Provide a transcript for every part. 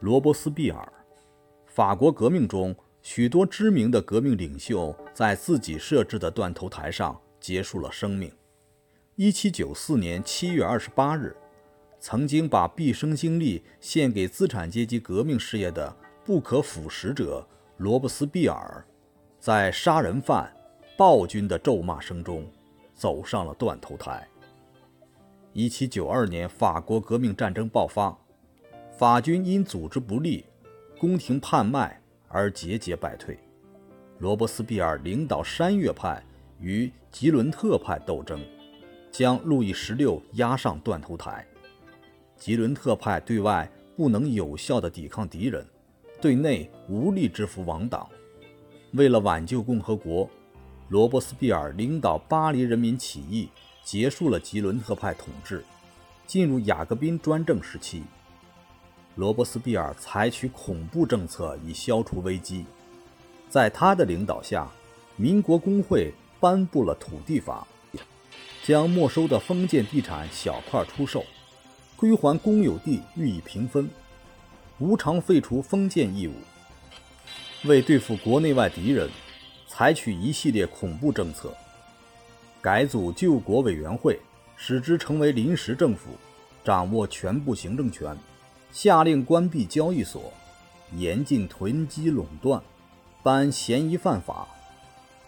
罗伯斯庇尔。法国革命中，许多知名的革命领袖在自己设置的断头台上结束了生命。1794年7月28日，曾经把毕生精力献给资产阶级革命事业的不可腐蚀者罗伯斯庇尔，在杀人犯、暴君的咒骂声中，走上了断头台。1792年，法国革命战争爆发。法军因组织不力、宫廷叛卖而节节败退。罗伯斯庇尔领导山岳派与吉伦特派斗争，将路易十六押上断头台。吉伦特派对外不能有效地抵抗敌人，对内无力制服王党。为了挽救共和国，罗伯斯庇尔领导巴黎人民起义，结束了吉伦特派统治，进入雅各宾专政时期。罗伯斯庇尔采取恐怖政策以消除危机，在他的领导下，民国工会颁布了土地法，将没收的封建地产小块出售，归还公有地予以平分，无偿废除封建义务。为对付国内外敌人，采取一系列恐怖政策，改组救国委员会，使之成为临时政府，掌握全部行政权。下令关闭交易所，严禁囤积垄断，颁嫌疑犯法，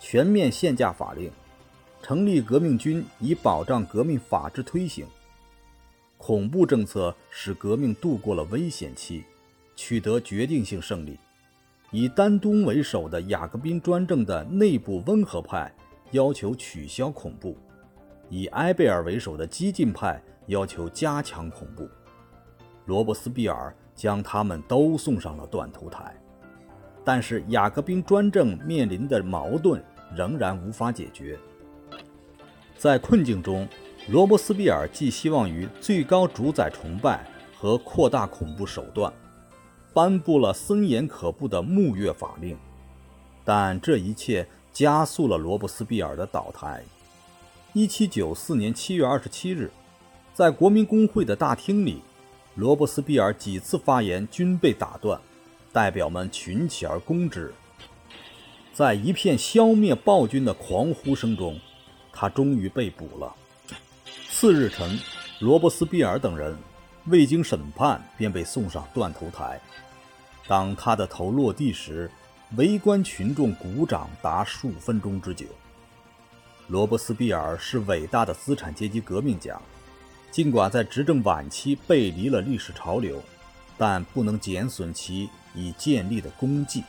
全面限价法令，成立革命军以保障革命法治推行。恐怖政策使革命度过了危险期，取得决定性胜利。以丹东为首的雅各宾专政的内部温和派要求取消恐怖，以埃贝尔为首的激进派要求加强恐怖。罗伯斯庇尔将他们都送上了断头台，但是雅各宾专政面临的矛盾仍然无法解决。在困境中，罗伯斯庇尔寄希望于最高主宰崇拜和扩大恐怖手段，颁布了森严可怖的牧月法令，但这一切加速了罗伯斯庇尔的倒台。1794年7月27日，在国民公会的大厅里。罗伯斯庇尔几次发言均被打断，代表们群起而攻之。在一片消灭暴君的狂呼声中，他终于被捕了。次日晨，罗伯斯庇尔等人未经审判便被送上断头台。当他的头落地时，围观群众鼓掌达数分钟之久。罗伯斯庇尔是伟大的资产阶级革命家。尽管在执政晚期背离了历史潮流，但不能减损其已建立的功绩。